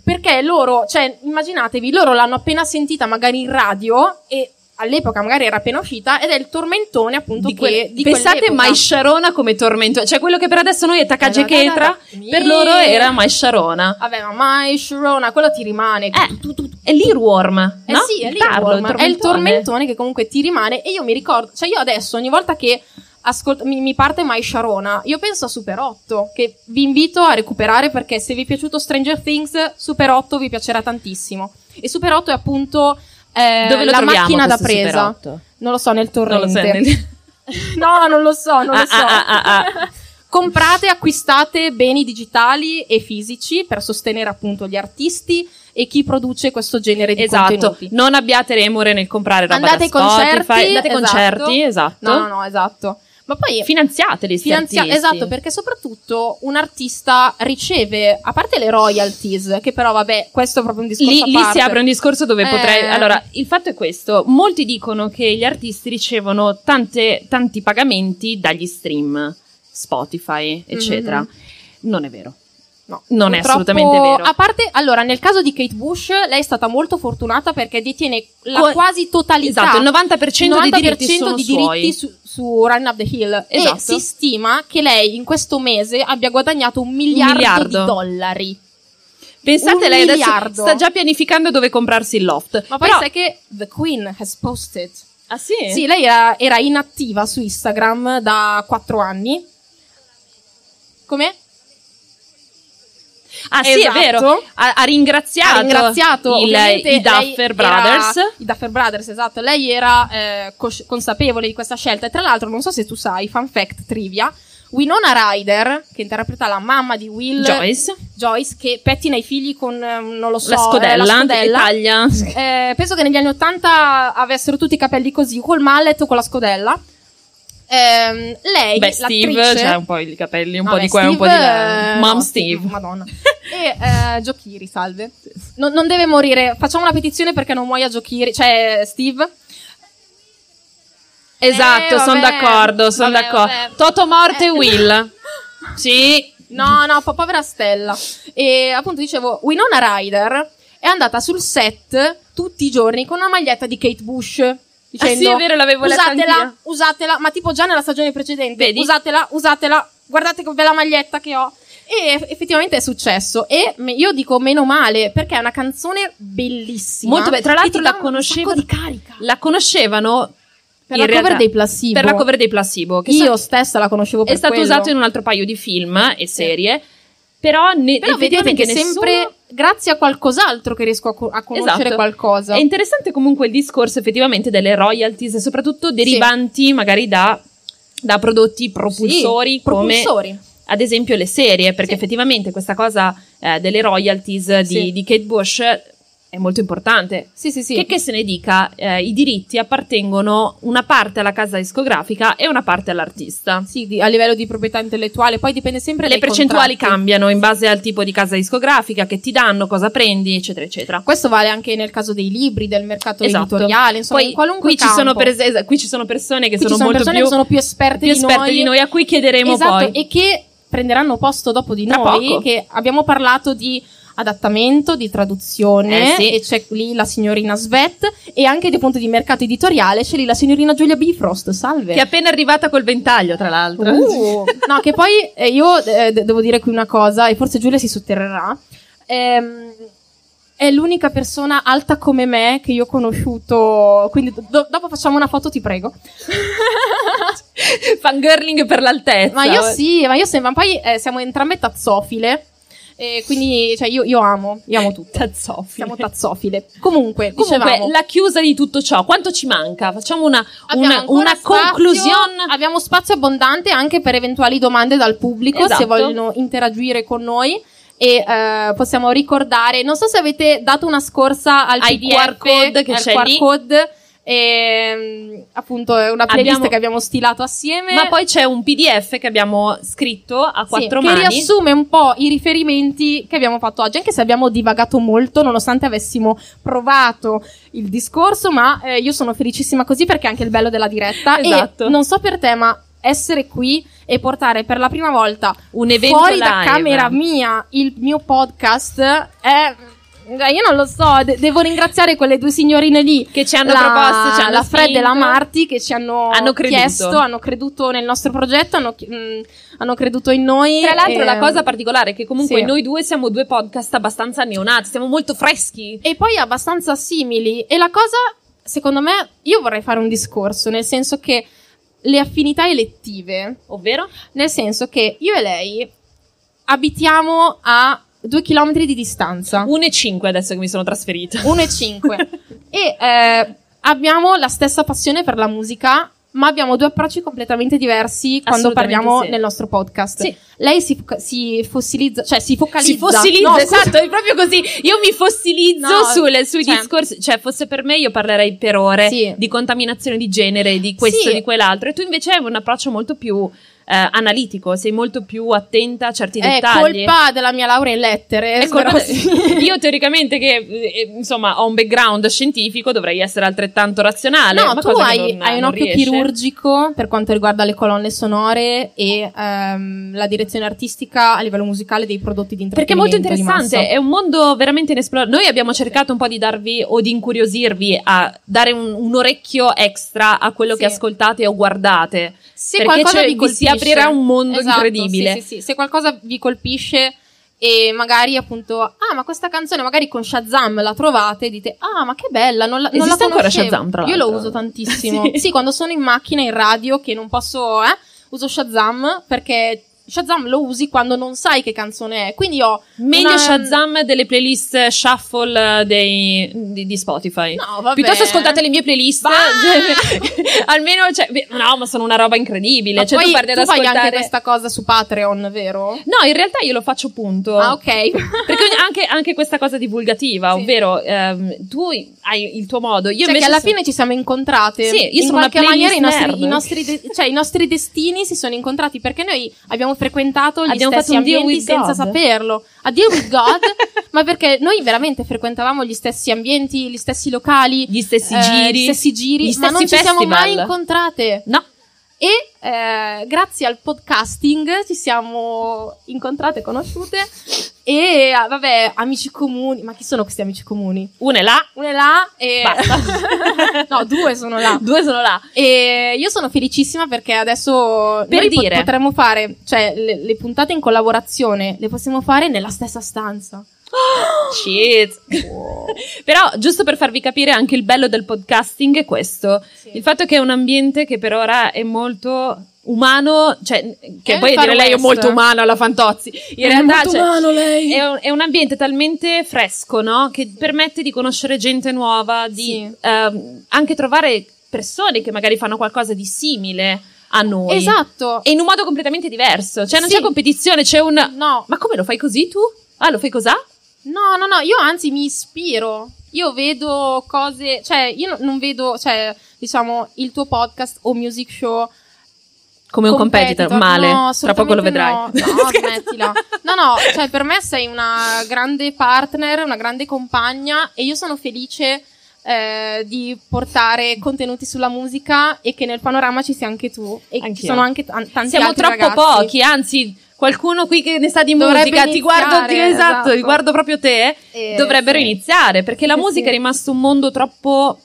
Speaker 2: Perché loro, cioè, immaginatevi, loro l'hanno appena sentita magari in radio e all'epoca magari era appena uscita ed è il tormentone appunto
Speaker 3: Di
Speaker 2: che
Speaker 3: quelle-
Speaker 2: di
Speaker 3: pensate. Mai Sharona come tormento, cioè quello che per adesso noi è Takagi
Speaker 2: Da, da, da, da,
Speaker 3: Ketra, per loro era Mai Sharona.
Speaker 2: Vabbè, ma Mai Sharona, quello ti rimane.
Speaker 3: Eh,
Speaker 2: Tu, tu, tu,
Speaker 3: È l'earworm,
Speaker 2: Eh
Speaker 3: no?
Speaker 2: sì, è,
Speaker 3: Il
Speaker 2: lì
Speaker 3: tarlo,
Speaker 2: il worm, è il tormentone che comunque ti rimane. E io mi ricordo, cioè io adesso ogni volta che ascolto, mi, mi parte Mai Sharona, io penso a Super 8, che vi invito a recuperare perché se vi è piaciuto Stranger Things, Super 8 vi piacerà tantissimo. E Super 8 è appunto eh,
Speaker 3: Dove lo
Speaker 2: la macchina da presa.
Speaker 3: 8?
Speaker 2: Non lo so, nel
Speaker 3: Non
Speaker 2: torrente.
Speaker 3: so, nel-
Speaker 2: no, non lo so, non lo
Speaker 3: Ah,
Speaker 2: so.
Speaker 3: ah, ah, ah, ah.
Speaker 2: Comprate, acquistate beni digitali e fisici per sostenere appunto gli artisti e chi produce questo genere di
Speaker 3: Esatto,
Speaker 2: contenuti.
Speaker 3: non abbiate remore nel comprare roba
Speaker 2: Andate
Speaker 3: da
Speaker 2: ai concerti,
Speaker 3: Spotify, andate ai
Speaker 2: esatto.
Speaker 3: concerti, esatto.
Speaker 2: No, no, no, esatto. Ma poi
Speaker 3: finanziate questi
Speaker 2: finanzia- esatto, perché soprattutto un artista riceve, a parte le royalties, che però vabbè, questo è proprio un discorso
Speaker 3: Lì, lì si apre un discorso dove
Speaker 2: Eh.
Speaker 3: potrei. Allora, il fatto è questo: molti dicono che gli artisti ricevono tante- tanti pagamenti dagli stream, Spotify, eccetera.
Speaker 2: Mhm.
Speaker 3: Non è vero.
Speaker 2: No,
Speaker 3: Non è assolutamente vero.
Speaker 2: A parte, allora, nel caso di Kate Bush, lei è stata molto fortunata perché detiene la
Speaker 3: Co-
Speaker 2: quasi totalità.
Speaker 3: Esatto, il 90% dei diritti
Speaker 2: 90% di diritti su, su Run Up the Hill.
Speaker 3: Esatto.
Speaker 2: E si stima che lei in questo mese abbia guadagnato un miliardo,
Speaker 3: miliardo.
Speaker 2: di dollari.
Speaker 3: Pensate,
Speaker 2: Un
Speaker 3: lei adesso
Speaker 2: miliardo.
Speaker 3: sta già pianificando dove comprarsi il loft.
Speaker 2: Ma poi
Speaker 3: Però-
Speaker 2: sai che The Queen has posted.
Speaker 3: Ah, sì?
Speaker 2: Sì, lei era, era inattiva su Instagram da 4 anni. Come?
Speaker 3: Ah, sì, è
Speaker 2: Esatto.
Speaker 3: vero. Ha, ha ringraziato,
Speaker 2: ha ringraziato
Speaker 3: il- i Duffer
Speaker 2: era-
Speaker 3: Brothers.
Speaker 2: I Duffer Brothers, esatto. Lei era eh, cos- consapevole di questa scelta. E tra l'altro, non so se tu sai, fun fact trivia. Winona Ryder, che interpreta la mamma di Will
Speaker 3: Joyce.
Speaker 2: Joyce, che pettina i figli con, eh, non lo so,
Speaker 3: la scodella,
Speaker 2: eh, la scodella. Eh, penso che negli anni 80 avessero tutti i capelli così, col mallet o con la scodella. Ehm, lei,
Speaker 3: Beh, Steve,
Speaker 2: l'attrice-
Speaker 3: c'ha un po' i capelli, un po'
Speaker 2: Vabbè,
Speaker 3: di qua e un po' di là.
Speaker 2: Eh,
Speaker 3: Mom
Speaker 2: no,
Speaker 3: Steve.
Speaker 2: Madonna. E eh, Giochiri, salve. Non, non deve morire. Facciamo una petizione perché non muoia Giochiri. Cioè, Steve.
Speaker 3: Esatto,
Speaker 2: Eh,
Speaker 3: sono
Speaker 2: vabbè.
Speaker 3: d'accordo, sono
Speaker 2: Vabbè,
Speaker 3: d'accordo.
Speaker 2: vabbè.
Speaker 3: Toto Morte
Speaker 2: Eh.
Speaker 3: Will. Sì.
Speaker 2: No, no, po- povera Stella. E appunto dicevo, Winona Ryder è andata sul set tutti i giorni con una maglietta di Kate Bush. Dicendo,
Speaker 3: Ah, sì, è vero, l'avevo letta
Speaker 2: Usatela,
Speaker 3: anch'io."
Speaker 2: usatela, ma tipo già nella stagione precedente.
Speaker 3: Vedi?
Speaker 2: Usatela, usatela, guardate che bella maglietta che ho. E eff- effettivamente è successo. E io dico meno male, perché è una canzone bellissima.
Speaker 3: Molto bene. Tra l'altro la
Speaker 2: carica.
Speaker 3: La conoscevano
Speaker 2: Per la.
Speaker 3: Per la cover dei Placebo. Che
Speaker 2: Io
Speaker 3: sa-
Speaker 2: stessa la conoscevo per
Speaker 3: è stato
Speaker 2: quello.
Speaker 3: usato in un altro paio di film e serie. Però, ne,
Speaker 2: Però
Speaker 3: effettivamente
Speaker 2: che
Speaker 3: nessuno-
Speaker 2: sempre grazie a qualcos'altro che riesco a, co- a conoscere
Speaker 3: Esatto.
Speaker 2: qualcosa.
Speaker 3: È interessante comunque il discorso effettivamente delle royalties, soprattutto derivanti magari da, da prodotti propulsori
Speaker 2: Sì,
Speaker 3: come
Speaker 2: propulsori.
Speaker 3: Ad esempio le serie, perché
Speaker 2: Sì.
Speaker 3: effettivamente questa cosa eh, delle royalties di,
Speaker 2: Sì.
Speaker 3: di Kate Bush è molto importante.
Speaker 2: Sì, sì, sì.
Speaker 3: Che, che se ne dica, eh, i diritti appartengono una parte alla casa discografica e una parte all'artista.
Speaker 2: Sì, di- a livello di proprietà intellettuale, poi dipende sempre
Speaker 3: Le percentuali
Speaker 2: contratti.
Speaker 3: cambiano in base al tipo di casa discografica che ti danno, cosa prendi, eccetera, eccetera.
Speaker 2: Questo vale anche nel caso dei libri, del mercato
Speaker 3: Esatto.
Speaker 2: editoriale, insomma,
Speaker 3: Poi
Speaker 2: in qualunque
Speaker 3: qui ci, sono
Speaker 2: campo.
Speaker 3: per es- qui ci sono persone che
Speaker 2: Qui
Speaker 3: sono
Speaker 2: sono
Speaker 3: molto
Speaker 2: persone
Speaker 3: più,
Speaker 2: che sono più esperte,
Speaker 3: più esperte di noi, a cui chiederemo
Speaker 2: esatto,
Speaker 3: poi.
Speaker 2: e che prenderanno posto dopo di
Speaker 3: Tra
Speaker 2: noi,
Speaker 3: poco.
Speaker 2: che abbiamo parlato di adattamento, di traduzione,
Speaker 3: Eh, sì.
Speaker 2: e c'è lì la signorina Svet, e anche dal punto di mercato editoriale c'è lì la signorina Giulia Bifrost, salve.
Speaker 3: Che è appena arrivata col ventaglio, tra l'altro.
Speaker 2: Uh, no, che poi eh, io eh, de- devo dire qui una cosa, e forse Giulia si sotterrerà. Ehm, è l'unica persona alta come me che io ho conosciuto. Quindi do- dopo facciamo una foto, ti prego.
Speaker 3: Fangirling per l'altezza.
Speaker 2: Ma io sì, ma io sembra. Poi eh, siamo entrambe tazzofile. E quindi, cioè, io, io amo, io amo tutto.
Speaker 3: Tazzofile.
Speaker 2: Siamo tazzofile. Comunque,
Speaker 3: Comunque,
Speaker 2: dicevamo,
Speaker 3: la chiusa di tutto ciò, quanto ci manca? Facciamo una, una, una conclusione.
Speaker 2: Abbiamo spazio abbondante anche per eventuali domande dal pubblico
Speaker 3: Esatto.
Speaker 2: se vogliono interagire con noi. E eh, possiamo ricordare, non so se avete dato una scorsa al
Speaker 3: Ai
Speaker 2: PDF,
Speaker 3: QR code che c'è
Speaker 2: QR
Speaker 3: lì.
Speaker 2: code, e, appunto è una playlist
Speaker 3: Abbiamo-
Speaker 2: che abbiamo stilato assieme.
Speaker 3: Ma poi c'è un PDF che abbiamo scritto a
Speaker 2: Sì,
Speaker 3: quattro
Speaker 2: che
Speaker 3: mani.
Speaker 2: riassume un po' i riferimenti che abbiamo fatto oggi, anche se abbiamo divagato molto, nonostante avessimo provato il discorso, ma eh, io sono felicissima così perché è anche il bello della diretta.
Speaker 3: Esatto.
Speaker 2: E non so per te, ma essere qui e portare per la prima volta
Speaker 3: un evento
Speaker 2: fuori da
Speaker 3: live.
Speaker 2: camera mia il mio podcast è. Io non lo so, de- devo ringraziare quelle due signorine lì
Speaker 3: Che ci hanno
Speaker 2: la,
Speaker 3: proposto, ci hanno
Speaker 2: la Fred e la
Speaker 3: spinto.
Speaker 2: Marti che ci hanno,
Speaker 3: Hanno
Speaker 2: chiesto, hanno creduto nel nostro progetto, hanno, mh, hanno creduto in noi.
Speaker 3: Tra l'altro,
Speaker 2: e-
Speaker 3: la cosa particolare è che comunque
Speaker 2: sì.
Speaker 3: noi due siamo due podcast abbastanza neonati, siamo molto freschi.
Speaker 2: E poi abbastanza simili. E la cosa, secondo me, io vorrei fare un discorso, nel senso che le affinità elettive,
Speaker 3: Ovvero?
Speaker 2: nel senso che io e lei abitiamo a due chilometri di distanza.
Speaker 3: 1 e 5 adesso che mi sono trasferita.
Speaker 2: 1 e 5. e eh, abbiamo la stessa passione per la musica, ma abbiamo due approcci completamente diversi quando parliamo
Speaker 3: sì.
Speaker 2: nel nostro podcast.
Speaker 3: Sì.
Speaker 2: Lei si, si fossilizza, cioè si focalizza.
Speaker 3: Si fossilizza,
Speaker 2: No, scusa.
Speaker 3: esatto, è proprio così. Io mi fossilizzo
Speaker 2: No,
Speaker 3: sulle- sui
Speaker 2: cioè-
Speaker 3: discorsi, cioè fosse per me io parlerei per ore
Speaker 2: Sì.
Speaker 3: di contaminazione di genere, di questo di quell'altro, e tu invece hai un approccio molto più eh, analitico, sei molto più attenta a certi
Speaker 2: È
Speaker 3: dettagli.
Speaker 2: colpa della mia laurea in lettere.
Speaker 3: È colpa-
Speaker 2: sì.
Speaker 3: io teoricamente che eh, insomma ho un background scientifico dovrei essere altrettanto razionale.
Speaker 2: No,
Speaker 3: ma
Speaker 2: tu hai,
Speaker 3: non-
Speaker 2: hai un occhio
Speaker 3: riesce.
Speaker 2: chirurgico per quanto riguarda le colonne sonore e ehm, la direzione artistica a livello musicale dei prodotti di
Speaker 3: Perché è molto
Speaker 2: intrattenimento
Speaker 3: interessante, è un mondo veramente inesplorato. Noi abbiamo cercato un po' di darvi o di incuriosirvi a dare un, un orecchio extra a quello
Speaker 2: Sì.
Speaker 3: che ascoltate o guardate.
Speaker 2: Se
Speaker 3: perché
Speaker 2: qualcosa vi
Speaker 3: vi
Speaker 2: colpisce,
Speaker 3: si aprirà un mondo
Speaker 2: Esatto,
Speaker 3: incredibile.
Speaker 2: Sì, sì, sì. Se qualcosa vi colpisce e magari appunto, ah, ma questa canzone magari con Shazam la trovate e dite, ah, ma che bella, non la, non la
Speaker 3: Esiste ancora. Shazam, tra
Speaker 2: Io lo uso tantissimo.
Speaker 3: Sì.
Speaker 2: sì. quando sono in macchina, in radio, che non posso, eh, uso Shazam perché Shazam lo usi quando non sai che canzone è. Quindi ho
Speaker 3: Meglio
Speaker 2: una-
Speaker 3: Shazam delle playlist shuffle eh, dei- di, di Spotify.
Speaker 2: No, vabbè.
Speaker 3: Piuttosto ascoltate le mie playlist. Cioè, almeno, cioè, no, ma sono una roba incredibile.
Speaker 2: Ma
Speaker 3: cioè,
Speaker 2: poi
Speaker 3: tu parti ad
Speaker 2: tu fai
Speaker 3: ascoltare.
Speaker 2: anche questa cosa su Patreon, vero?
Speaker 3: No, in realtà io lo faccio punto.
Speaker 2: Ah, ok.
Speaker 3: Perché anche, anche questa cosa divulgativa,
Speaker 2: Sì.
Speaker 3: ovvero ehm, tu hai il tuo modo, io
Speaker 2: Cioè
Speaker 3: invece
Speaker 2: che alla
Speaker 3: so-
Speaker 2: fine ci siamo incontrate.
Speaker 3: Sì, io
Speaker 2: in
Speaker 3: sono una
Speaker 2: qualche maniera i nostri, i nostri de- cioè, i nostri destini si sono incontrati perché noi abbiamo frequentato gli
Speaker 3: Abbiamo
Speaker 2: stessi ambienti senza
Speaker 3: God.
Speaker 2: saperlo. A deal with God, ma perché noi veramente frequentavamo gli stessi ambienti, gli stessi locali,
Speaker 3: gli stessi
Speaker 2: eh,
Speaker 3: giri,
Speaker 2: gli stessi giri,
Speaker 3: gli
Speaker 2: ma non ci
Speaker 3: stessi
Speaker 2: siamo mai
Speaker 3: festival.
Speaker 2: incontrate.
Speaker 3: No,
Speaker 2: E eh, grazie al podcasting ci siamo incontrate, conosciute e ah, vabbè, amici comuni. Ma chi sono questi amici comuni?
Speaker 3: una è là,
Speaker 2: Una è là e no, due sono là.
Speaker 3: due sono là.
Speaker 2: E io sono felicissima perché adesso
Speaker 3: Per dire.
Speaker 2: potremmo fare, cioè le, le puntate in collaborazione le possiamo fare nella stessa stanza.
Speaker 3: Shit. Però, giusto per farvi capire anche il bello del podcasting è questo.
Speaker 2: Sì.
Speaker 3: Il fatto che è un ambiente che per ora è molto umano, cioè, che
Speaker 2: È
Speaker 3: poi dire lei è molto umano alla Fantozzi. In realtà, cioè,
Speaker 2: lei.
Speaker 3: È un, è un ambiente talmente fresco, no? Che permette di conoscere gente nuova, di
Speaker 2: Sì.
Speaker 3: ehm, anche trovare persone che magari fanno qualcosa di simile a noi.
Speaker 2: Esatto.
Speaker 3: E in un modo completamente diverso. Cioè, non
Speaker 2: Sì.
Speaker 3: c'è competizione, c'è un.
Speaker 2: No,
Speaker 3: Ma come lo fai così tu? Ah, lo fai cos'ha?
Speaker 2: no, no, no, io anzi mi ispiro. Io vedo cose, cioè io no- non vedo, cioè diciamo il tuo podcast o music show
Speaker 3: Come un competitor, male.
Speaker 2: No,
Speaker 3: Tra poco lo vedrai.
Speaker 2: No, no smettila. No, no, cioè per me sei una grande partner, una grande compagna e io sono felice eh, di portare contenuti sulla musica e che nel panorama ci sia anche tu e ci
Speaker 3: Anch'io.
Speaker 2: sono anche tan- tanti
Speaker 3: Siamo
Speaker 2: altri
Speaker 3: troppo
Speaker 2: ragazzi.
Speaker 3: pochi, anzi, qualcuno qui che ne sa di
Speaker 2: Dovrebbe
Speaker 3: musica, ti guardo, ti, esatto,
Speaker 2: esatto.
Speaker 3: ti guardo proprio te.
Speaker 2: Eh,
Speaker 3: dovrebbero
Speaker 2: sì.
Speaker 3: iniziare perché la musica
Speaker 2: sì.
Speaker 3: è rimasto un mondo troppo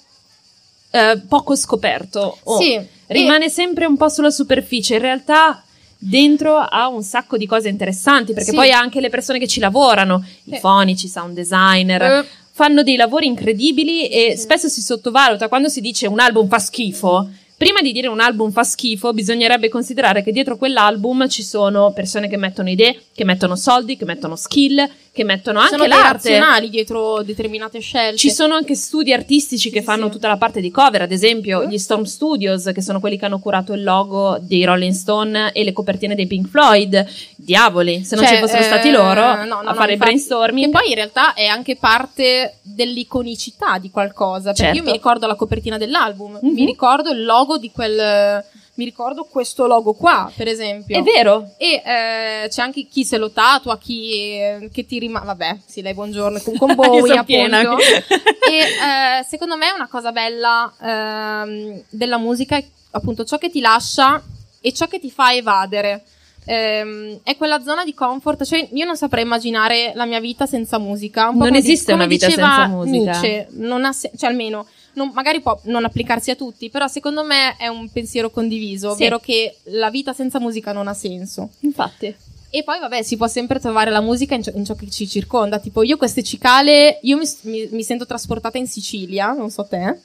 Speaker 3: eh, poco scoperto. Oh,
Speaker 2: Sì,
Speaker 3: Rimane sempre un po' sulla superficie. In realtà. Dentro ha un sacco di cose interessanti perché
Speaker 2: Sì.
Speaker 3: poi ha anche le persone che ci lavorano, i
Speaker 2: Sì.
Speaker 3: fonici, sound designer,
Speaker 2: Eh,
Speaker 3: fanno dei lavori incredibili e
Speaker 2: Sì.
Speaker 3: spesso si sottovaluta quando si dice un album fa schifo. Prima di dire un album fa schifo, bisognerebbe considerare che dietro quell'album ci sono persone che mettono idee, che mettono soldi, che mettono skill, che mettono anche
Speaker 2: sono
Speaker 3: l'arte.
Speaker 2: razionali dietro determinate scelte.
Speaker 3: Ci sono anche studi artistici che
Speaker 2: Sì,
Speaker 3: fanno
Speaker 2: sì.
Speaker 3: tutta la parte di cover, ad esempio
Speaker 2: Eh.
Speaker 3: gli Storm Studios, che sono quelli che hanno curato il logo dei Rolling Stone e le copertine dei Pink Floyd. Diavoli, se non
Speaker 2: Cioè,
Speaker 3: ci fossero
Speaker 2: eh,
Speaker 3: stati loro
Speaker 2: no, no,
Speaker 3: a
Speaker 2: no,
Speaker 3: fare
Speaker 2: infatti,
Speaker 3: brainstorming.
Speaker 2: Che poi in realtà è anche parte dell'iconicità di qualcosa. Perché
Speaker 3: Certo.
Speaker 2: io mi ricordo la copertina dell'album,
Speaker 3: Mhm.
Speaker 2: mi ricordo il logo di quel. Mi ricordo questo logo qua, per esempio.
Speaker 3: È vero,
Speaker 2: E eh, c'è anche chi se lo tatua, chi eh, che ti rimane. Vabbè, sì, lei buongiorno con, con Bowie, appunto. e eh, secondo me una cosa bella ehm, della musica è appunto ciò che ti lascia e ciò che ti fa evadere. Ehm, è quella zona di comfort, cioè io non saprei immaginare la mia vita senza musica.
Speaker 3: Non esiste una vita senza musica.
Speaker 2: Nietzsche, non ha se- cioè almeno non- magari può non applicarsi a tutti, però secondo me è un pensiero condiviso,
Speaker 3: Sì.
Speaker 2: ovvero che la vita senza musica non ha senso.
Speaker 3: infatti.
Speaker 2: E poi, vabbè, si può sempre trovare la musica in ciò, in ciò che ci circonda. Tipo, io queste cicale, io mi, mi- mi sento trasportata in Sicilia, non so te,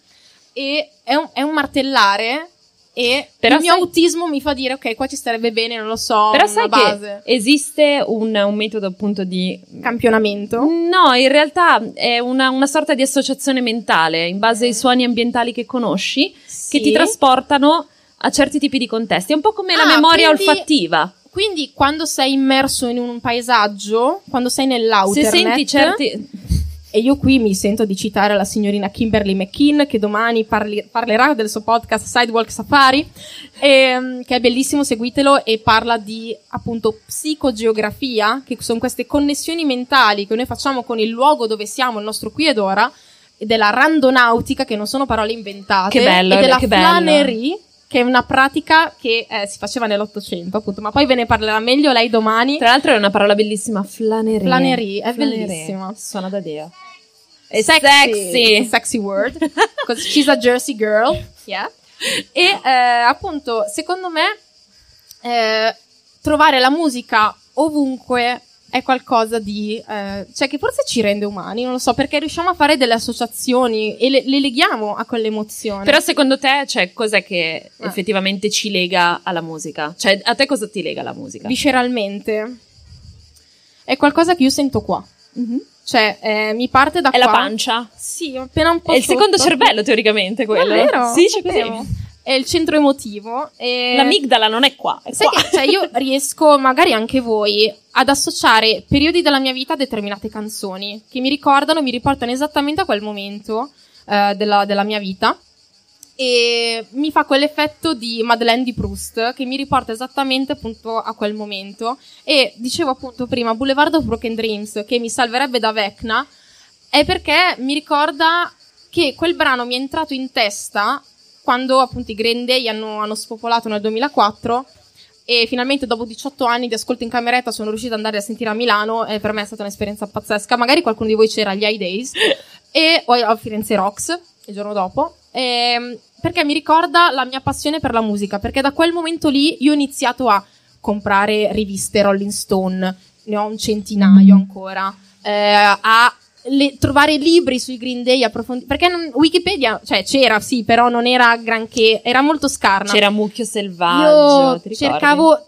Speaker 2: e è un, è un martellare. E
Speaker 3: Però
Speaker 2: il mio
Speaker 3: sai-
Speaker 2: autismo mi fa dire, ok, qua ci starebbe bene, non lo so,
Speaker 3: Però sai
Speaker 2: base.
Speaker 3: che esiste un, un metodo appunto di...
Speaker 2: Campionamento.
Speaker 3: No, in realtà è una, una sorta di associazione mentale in base ai suoni ambientali che conosci, che
Speaker 2: Sì.
Speaker 3: ti trasportano a certi tipi di contesti. È un po' come la
Speaker 2: Ah,
Speaker 3: memoria
Speaker 2: quindi-
Speaker 3: olfattiva.
Speaker 2: Quindi quando sei immerso in un paesaggio, quando sei
Speaker 3: Se
Speaker 2: nell'outernet,
Speaker 3: senti certi.
Speaker 2: E io qui mi sento di citare la signorina Kimberly McKean che domani parli- parlerà del suo podcast Sidewalk Safari, ehm, che è bellissimo, seguitelo e parla di appunto psicogeografia, che sono queste connessioni mentali che noi facciamo con il luogo dove siamo, il nostro qui ed ora, e della randonautica, che non sono parole inventate,
Speaker 3: Che bello,
Speaker 2: e della
Speaker 3: che
Speaker 2: flanerie, che è una pratica che eh, si faceva nell'Ottocento, appunto, ma poi ve ne parlerà meglio lei domani.
Speaker 3: Tra l'altro è una parola bellissima, flanerie.
Speaker 2: Flanerie, è
Speaker 3: Flanerie.
Speaker 2: bellissima.
Speaker 3: Suona da Dio.
Speaker 2: Sexy,
Speaker 3: sexy.
Speaker 2: word, because she's a Jersey girl, yeah. E eh, appunto, secondo me, eh, trovare la musica ovunque è qualcosa di, eh, cioè che forse ci rende umani, non lo so, perché riusciamo a fare delle associazioni e le, le leghiamo a quell'emozione.
Speaker 3: Però secondo te, cioè, cos'è che
Speaker 2: Ah.
Speaker 3: effettivamente ci lega alla musica? Cioè, a te cosa ti lega alla musica?
Speaker 2: visceralmente è qualcosa che io sento qua.
Speaker 3: Mhm.
Speaker 2: Cioè, eh, mi parte da
Speaker 3: È
Speaker 2: qua.
Speaker 3: la pancia?
Speaker 2: Sì, appena un po'
Speaker 3: È il secondo cervello, teoricamente, quello.
Speaker 2: Davvero?
Speaker 3: Sì, c'è così.
Speaker 2: È il centro emotivo. E...
Speaker 3: L'amigdala non è qua, è
Speaker 2: Sai
Speaker 3: qua.
Speaker 2: che cioè, io riesco, magari anche voi, ad associare periodi della mia vita a determinate canzoni che mi ricordano, mi riportano esattamente a quel momento eh, della, della mia vita. E mi fa quell'effetto di Madeleine di Proust che mi riporta esattamente appunto a quel momento. E dicevo appunto prima, Boulevard of Broken Dreams, che mi salverebbe da Vecna, è perché mi ricorda che quel brano mi è entrato in testa quando appunto i Green Day hanno, hanno spopolato nel 2004 e finalmente dopo 18 anni di ascolto in cameretta sono riuscita ad andare a sentire a Milano e per me è stata un'esperienza pazzesca. Magari qualcuno di voi c'era agli High Days e o a Firenze Rocks il giorno dopo. Ehm, perché mi ricorda la mia passione per la musica, perché da quel momento lì io ho iniziato a comprare riviste Rolling Stone, ne ho un centinaio ancora, eh, a le- trovare libri sui Green Day approfonditi, perché non- Wikipedia, cioè c'era sì, però non era granché, era molto scarna.
Speaker 3: C'era Mucchio Selvaggio,
Speaker 2: Io cercavo,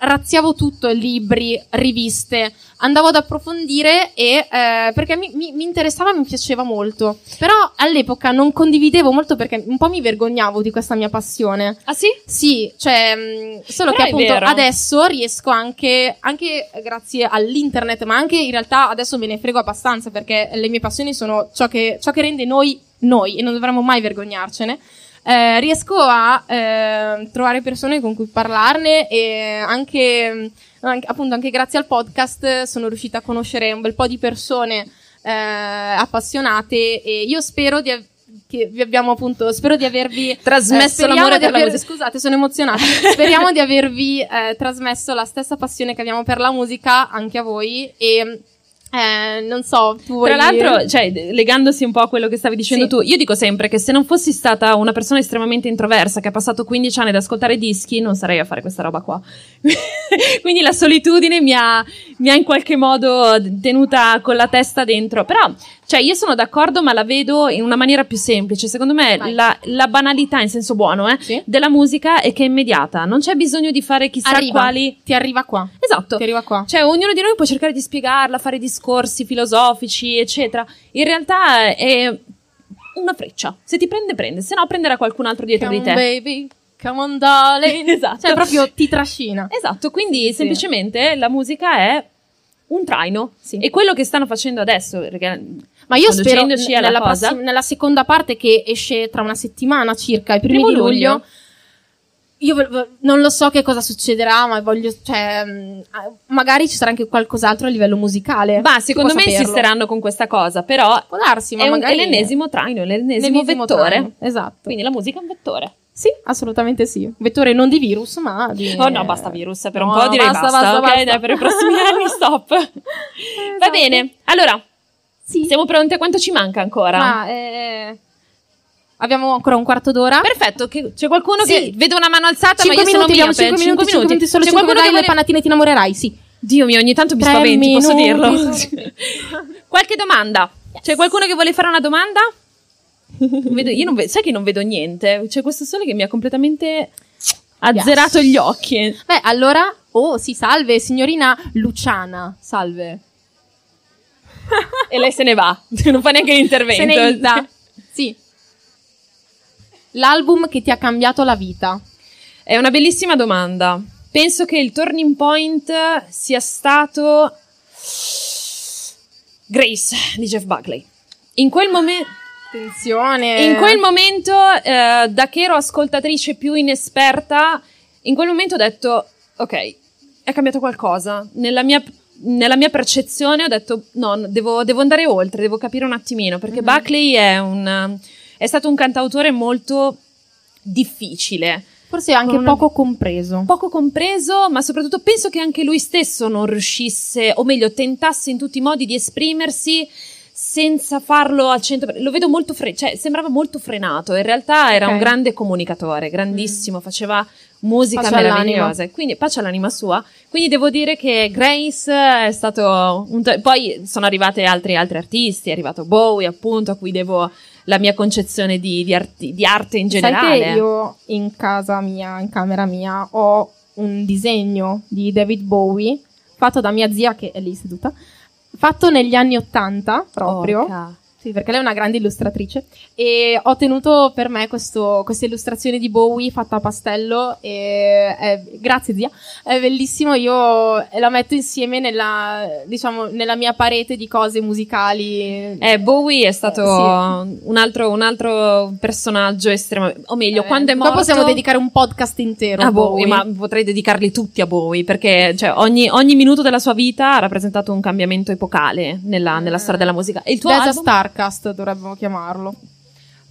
Speaker 2: razziavo tutto, libri, riviste, andavo ad approfondire e eh, perché mi, mi- mi interessava e mi piaceva molto. Però all'epoca non condividevo molto perché un po' mi vergognavo di questa mia passione.
Speaker 3: Ah sì?
Speaker 2: Sì, cioè, mh, solo
Speaker 3: Però
Speaker 2: che appunto
Speaker 3: vero.
Speaker 2: adesso riesco anche, anche grazie all'internet, ma anche in realtà adesso me ne frego abbastanza perché le mie passioni sono ciò che, ciò che rende noi noi e non dovremmo mai vergognarcene. Eh, riesco a eh, trovare persone con cui parlarne e anche, mh, anche- appunto anche grazie al podcast sono riuscita a conoscere un bel po' di persone eh, appassionate e io spero di av- che vi abbiamo appunto spero di avervi
Speaker 3: Trasmesso
Speaker 2: eh,
Speaker 3: l'amore
Speaker 2: di
Speaker 3: per la
Speaker 2: aver-
Speaker 3: musica.
Speaker 2: Scusate, sono emozionata. Speriamo di avervi eh, trasmesso la stessa passione che abbiamo per la musica anche a voi e eh, non so, tu vuoi
Speaker 3: Tra l'altro, cioè, legandosi un po' a quello che stavi dicendo
Speaker 2: Sì.
Speaker 3: tu, io dico sempre che se non fossi stata una persona estremamente introversa che ha passato 15 anni ad ascoltare dischi, non sarei a fare questa roba qua. Quindi la solitudine mi ha, mi ha in qualche modo tenuta con la testa dentro. Però, cioè, io sono d'accordo, ma la vedo in una maniera più semplice. Secondo me, la, la banalità, in senso buono, eh,
Speaker 2: Sì.
Speaker 3: della musica è che è immediata. Non c'è bisogno di fare chissà
Speaker 2: arriva,
Speaker 3: quali.
Speaker 2: ti arriva qua.
Speaker 3: Esatto.
Speaker 2: Ti arriva qua.
Speaker 3: Cioè, ognuno di noi può cercare di spiegarla, fare discorsi filosofici, eccetera. In realtà è una freccia. Se ti prende, prende. Se no, prenderà qualcun altro dietro
Speaker 2: Come
Speaker 3: di te.
Speaker 2: baby, come on darling.
Speaker 3: Esatto.
Speaker 2: Cioè proprio ti trascina.
Speaker 3: Esatto, quindi
Speaker 2: Sì.
Speaker 3: semplicemente la musica è un traino.
Speaker 2: Sì.
Speaker 3: E quello che stanno facendo adesso, perché
Speaker 2: Ma io spero
Speaker 3: alla
Speaker 2: nella,
Speaker 3: cosa,
Speaker 2: prossim- nella seconda parte che esce tra una settimana circa, i primi
Speaker 3: Primo
Speaker 2: di luglio.
Speaker 3: luglio.
Speaker 2: Io non lo so che cosa succederà, ma voglio, cioè, ah, magari ci sarà anche qualcos'altro a livello musicale.
Speaker 3: ma secondo me
Speaker 2: saperlo?
Speaker 3: insisteranno con questa cosa, però
Speaker 2: Può darsi, ma
Speaker 3: è, un-
Speaker 2: magari
Speaker 3: è l'ennesimo traino, l'ennesimo,
Speaker 2: l'ennesimo
Speaker 3: vettore.
Speaker 2: traino, Esatto.
Speaker 3: Quindi la musica è un vettore.
Speaker 2: Sì, assolutamente sì. Vettore non di virus, ma di...
Speaker 3: Oh no, basta virus, per un
Speaker 2: No,
Speaker 3: po' direi basta,
Speaker 2: basta,
Speaker 3: ok?
Speaker 2: basta.
Speaker 3: Dai, per i prossimi anni stop. Va
Speaker 2: Esatto.
Speaker 3: bene, allora,
Speaker 2: Sì.
Speaker 3: siamo pronti a quanto ci manca ancora?
Speaker 2: Ma, eh, abbiamo ancora un quarto d'ora.
Speaker 3: Perfetto, c'è qualcuno
Speaker 2: Sì.
Speaker 3: che vede una mano alzata,
Speaker 2: Cinque
Speaker 3: ma io
Speaker 2: minuti,
Speaker 3: sono miope.
Speaker 2: 5 minuti, 5 minuti, solo
Speaker 3: C'è
Speaker 2: 5
Speaker 3: qualcuno che
Speaker 2: minuti, le
Speaker 3: vuole...
Speaker 2: patatine ti innamorerai, sì.
Speaker 3: Dio mio, ogni tanto mi spaventi, posso dirlo?
Speaker 2: minuti.
Speaker 3: Qualche domanda? C'è qualcuno che vuole fare una domanda? Vedo- io non vedo, sai che non vedo niente. C'è questo sole che mi ha completamente azzerato gli occhi.
Speaker 2: Beh, allora, oh sì, salve, signorina Luciana, salve.
Speaker 3: E lei se ne va, non fa neanche l'intervento.
Speaker 2: Se ne ita. Sì. L'album che ti ha cambiato la vita.
Speaker 3: È una bellissima domanda. Penso che il turning point sia stato Grace di Jeff Buckley. In quel momento
Speaker 2: Attenzione.
Speaker 3: in quel momento, eh, da che ero ascoltatrice più inesperta, in quel momento ho detto, ok, è cambiato qualcosa. Nella mia, nella mia percezione ho detto, no, devo, devo andare oltre, devo capire un attimino, perché
Speaker 2: Mhm.
Speaker 3: Buckley è, un, è stato un cantautore molto difficile.
Speaker 2: Forse anche
Speaker 3: una-
Speaker 2: poco compreso.
Speaker 3: Poco compreso, ma soprattutto penso che anche lui stesso non riuscisse, o meglio, tentasse in tutti i modi di esprimersi senza farlo al centro. Lo vedo molto fre- cioè sembrava molto frenato. In realtà era
Speaker 2: Ok.
Speaker 3: un grande comunicatore, grandissimo, faceva musica
Speaker 2: Pace all'anima.
Speaker 3: meravigliosa. Quindi pace all'anima sua. Quindi devo dire che Grace è stato un t- poi sono arrivate altri, altri artisti, è arrivato Bowie, appunto, a cui devo la mia concezione di, di arti- di arte in generale.
Speaker 2: Sai io in casa mia, in camera mia, ho un disegno di David Bowie fatto da mia zia che è lì seduta, fatto negli anni Ottanta proprio.
Speaker 3: Orca.
Speaker 2: Sì, perché lei è una grande illustratrice e ho tenuto per me questo- questa illustrazione di Bowie fatta a pastello e è- grazie zia, è bellissimo, io la metto insieme nella, diciamo, nella mia parete di cose musicali.
Speaker 3: Eh, Bowie è stato
Speaker 2: Eh,
Speaker 3: un, altro, un altro personaggio estremamente. O meglio,
Speaker 2: Eh,
Speaker 3: quando è
Speaker 2: qua
Speaker 3: morto.
Speaker 2: possiamo dedicare un podcast intero
Speaker 3: a
Speaker 2: a
Speaker 3: Bowie, ma potrei dedicarli tutti a Bowie perché cioè, ogni, ogni minuto della sua vita ha rappresentato un cambiamento epocale nella, nella storia della musica. E il tuo
Speaker 2: Desa
Speaker 3: album?
Speaker 2: Starcast dovremmo chiamarlo.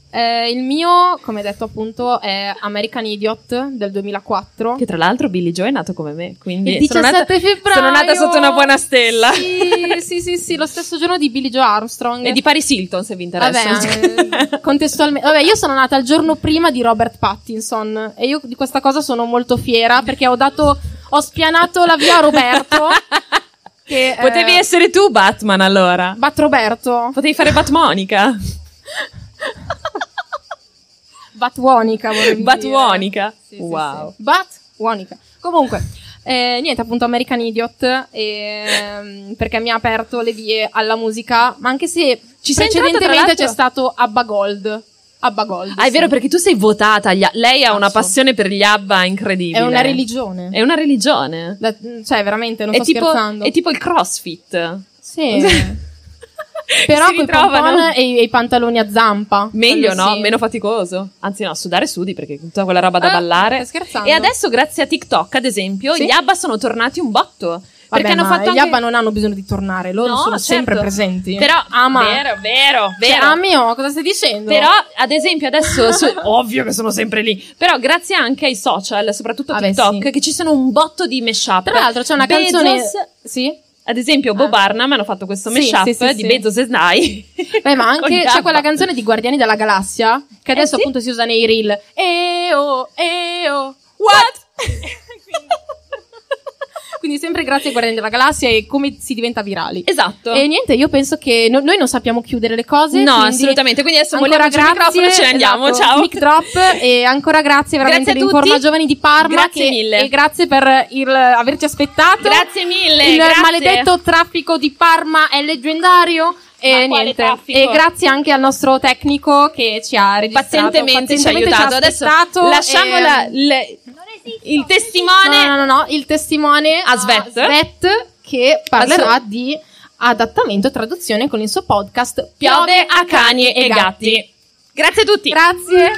Speaker 2: Eh, il mio, come detto appunto, è American Idiot del 2004.
Speaker 3: Che tra l'altro Billy Joe è nato come me, quindi
Speaker 2: il
Speaker 3: sono
Speaker 2: 17
Speaker 3: nata,
Speaker 2: febbraio
Speaker 3: sono nata sotto una buona stella.
Speaker 2: Sì, sì, sì, sì, lo stesso giorno di Billy Joe Armstrong.
Speaker 3: E di Paris Hilton, se vi interessa.
Speaker 2: Vabbè, eh, contestualmente. Vabbè, io sono nata il giorno prima di Robert Pattinson e io di questa cosa sono molto fiera perché ho dato ho spianato la via a Roberto che
Speaker 3: Potevi
Speaker 2: eh,
Speaker 3: essere tu Batman allora.
Speaker 2: Bat Roberto.
Speaker 3: Potevi fare Batmonica.
Speaker 2: Batwonica volevi dire.
Speaker 3: Batwonica.
Speaker 2: Sì, sì,
Speaker 3: wow.
Speaker 2: sì. Batwonica. Comunque, eh, niente, appunto American Idiot, ehm, perché mi ha aperto le vie alla musica, ma anche se
Speaker 3: Ci
Speaker 2: precedentemente c'è stato Abba Gold. Abba Gold.
Speaker 3: Ah, è
Speaker 2: sì.
Speaker 3: vero perché tu sei votata. agli- Lei ha una passione per gli ABBA incredibile.
Speaker 2: È una religione.
Speaker 3: È una religione.
Speaker 2: La- cioè, veramente, non
Speaker 3: È
Speaker 2: sto
Speaker 3: tipo,
Speaker 2: scherzando.
Speaker 3: è tipo il crossfit.
Speaker 2: Sì. Però con i e, i- e i pantaloni a zampa.
Speaker 3: Meglio, no?
Speaker 2: sì.
Speaker 3: Meno faticoso. Anzi, no, sudare sudi perché tutta quella roba da
Speaker 2: Ah,
Speaker 3: ballare.
Speaker 2: scherzando?
Speaker 3: E adesso, grazie a TikTok, ad esempio,
Speaker 2: Sì?
Speaker 3: gli ABBA sono tornati un botto.
Speaker 2: Vabbè,
Speaker 3: perché hanno fatto
Speaker 2: gli
Speaker 3: anche...
Speaker 2: Abba non hanno bisogno di tornare, loro
Speaker 3: No,
Speaker 2: sono
Speaker 3: certo.
Speaker 2: sempre presenti.
Speaker 3: Però,
Speaker 2: ama.
Speaker 3: vero, vero,
Speaker 2: Cioè,
Speaker 3: vero.
Speaker 2: ami o cosa stai dicendo?
Speaker 3: Però, ad esempio, adesso, su- ovvio che sono sempre lì. Però, grazie anche ai social, soprattutto
Speaker 2: Vabbè,
Speaker 3: TikTok,
Speaker 2: sì.
Speaker 3: che ci sono un botto di mashup.
Speaker 2: Tra l'altro c'è una
Speaker 3: Bezos-
Speaker 2: canzone... Sì?
Speaker 3: Ad esempio, Bob
Speaker 2: Ah.
Speaker 3: Barnum hanno fatto questo
Speaker 2: Sì,
Speaker 3: mashup
Speaker 2: sì, sì,
Speaker 3: di. Bezos e Snai.
Speaker 2: Beh, ma anche c'è quella canzone di Guardiani della Galassia, che
Speaker 3: Eh,
Speaker 2: adesso
Speaker 3: sì?
Speaker 2: appunto si usa nei reel. Eo, eo.
Speaker 3: What?
Speaker 2: Quindi sempre grazie ai Guardiani della Galassia e come si diventa virali.
Speaker 3: esatto.
Speaker 2: E niente, io penso che no- noi non sappiamo chiudere le cose.
Speaker 3: No,
Speaker 2: quindi
Speaker 3: assolutamente. Quindi adesso
Speaker 2: ancora
Speaker 3: vogliamo il
Speaker 2: grazie,
Speaker 3: microfono e ce ne andiamo.
Speaker 2: esatto,
Speaker 3: Ciao.
Speaker 2: Mic drop e ancora grazie veramente all'Informa. Giovani di Parma
Speaker 3: Grazie
Speaker 2: che-
Speaker 3: mille.
Speaker 2: e grazie per il, averci aspettato.
Speaker 3: Grazie mille.
Speaker 2: Il
Speaker 3: grazie.
Speaker 2: maledetto traffico di Parma è leggendario. E niente. E grazie anche al nostro tecnico che ci ha registrato.
Speaker 3: pazientemente ci ha
Speaker 2: pazientemente
Speaker 3: aiutato. Adesso
Speaker 2: aspettato
Speaker 3: lasciamo
Speaker 2: e-
Speaker 3: la- le- il testimone.
Speaker 2: No, no, no, no, il testimone
Speaker 3: A Svet.
Speaker 2: Svet che parlerà
Speaker 3: Adesso-
Speaker 2: di adattamento e traduzione con il suo podcast
Speaker 3: Piove a cani e gatti. Grazie a tutti.
Speaker 2: Grazie.